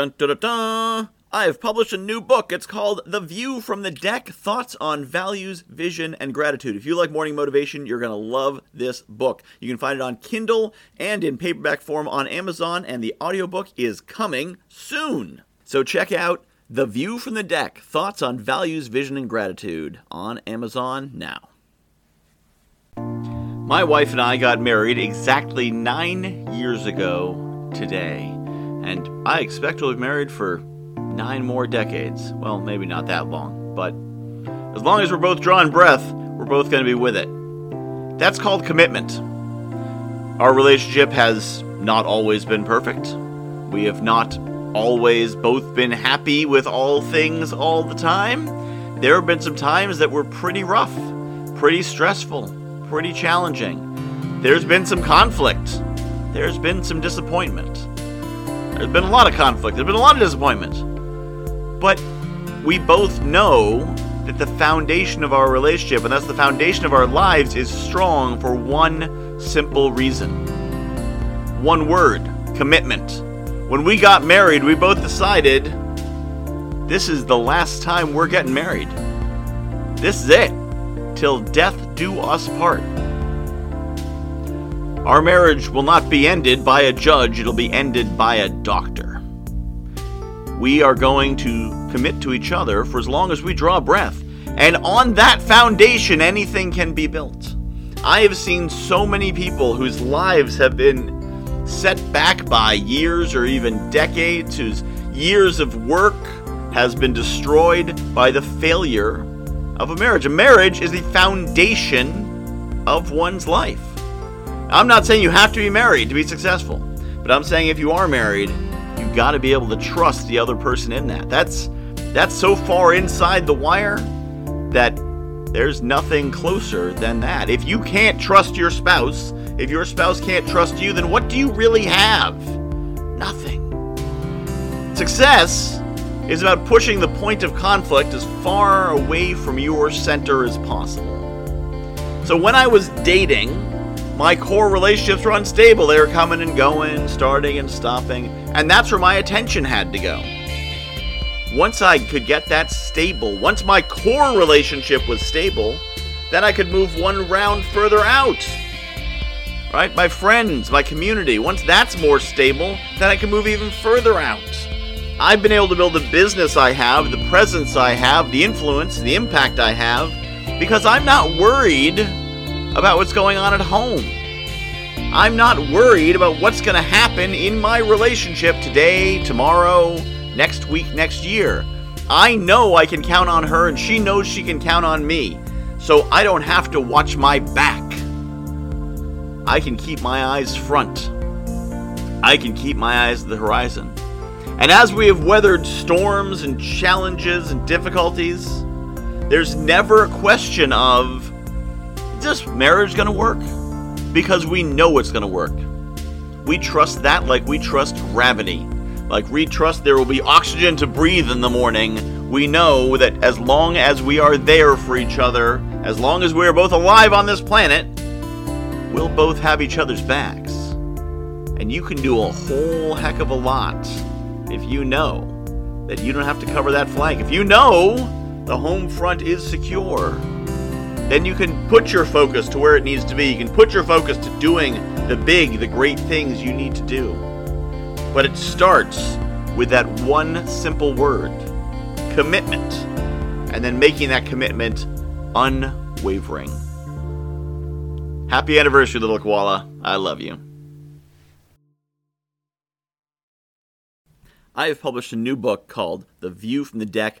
Dun dun dun dun! I have published a new book. It's called The View from the Deck Thoughts on Values, Vision, and Gratitude. If you like morning motivation, you're going to love this book. You can find it on Kindle and in paperback form on Amazon, and the audiobook is coming soon. So check out The View from the Deck Thoughts on Values, Vision, and Gratitude on Amazon now. My wife and I got married exactly nine years ago today, and I expect to have married for nine more decades. Well, maybe not that long, but as long as we're both drawing breath, we're both going to be with it. That's called commitment. Our relationship has not always been perfect. We have not always both been happy with all things all the time. There have been some times that were pretty rough, pretty stressful, pretty challenging. There's been some conflict. There's been some disappointment. There's been a lot of conflict. There's been a lot of disappointment. But we both know that the foundation of our relationship, and that's the foundation of our lives, is strong for one simple reason. One word commitment. When we got married, we both decided this is the last time we're getting married. This is it till death do us part. Our marriage will not be ended by a judge, it'll be ended by a doctor. We are going to commit to each other for as long as we draw breath. And on that foundation, anything can be built. I have seen so many people whose lives have been set back by years or even decades, whose years of work has been destroyed by the failure of a marriage. A marriage is the foundation of one's life. I'm not saying you have to be married to be successful, but I'm saying if you are married, you've got to be able to trust the other person in that. That's that's so far inside the wire that there's nothing closer than that. If you can't trust your spouse, if your spouse can't trust you, then what do you really have? Nothing. Success is about pushing the point of conflict as far away from your center as possible. So when I was dating, my core relationships were unstable. They were coming and going, starting and stopping, and that's where my attention had to go. Once I could get that stable, once my core relationship was stable, then I could move one round further out. Right? My friends, my community, once that's more stable, then I can move even further out. I've been able to build the business I have, the presence I have, the influence, the impact I have, because I'm not worried about what's going on at home. I'm not worried about what's going to happen in my relationship today, tomorrow, next week, next year. I know I can count on her, and she knows she can count on me. So I don't have to watch my back. I can keep my eyes front. I can keep my eyes at the horizon. And as we have weathered storms and challenges and difficulties, there's never a question of, this marriage going to work? Because we know it's going to work. We trust that like we trust gravity. Like we trust there will be oxygen to breathe in the morning. We know that as long as we are there for each other, as long as we are both alive on this planet, we'll both have each other's backs. And you can do a whole heck of a lot if you know that you don't have to cover that flag. if you know the home front is secure, then you can put your focus to where it needs to be. You can put your focus to doing the big, the great things you need to do. But it starts with that one simple word commitment, and then making that commitment unwavering. Happy anniversary, little koala. I love you. I have published a new book called The View from the Deck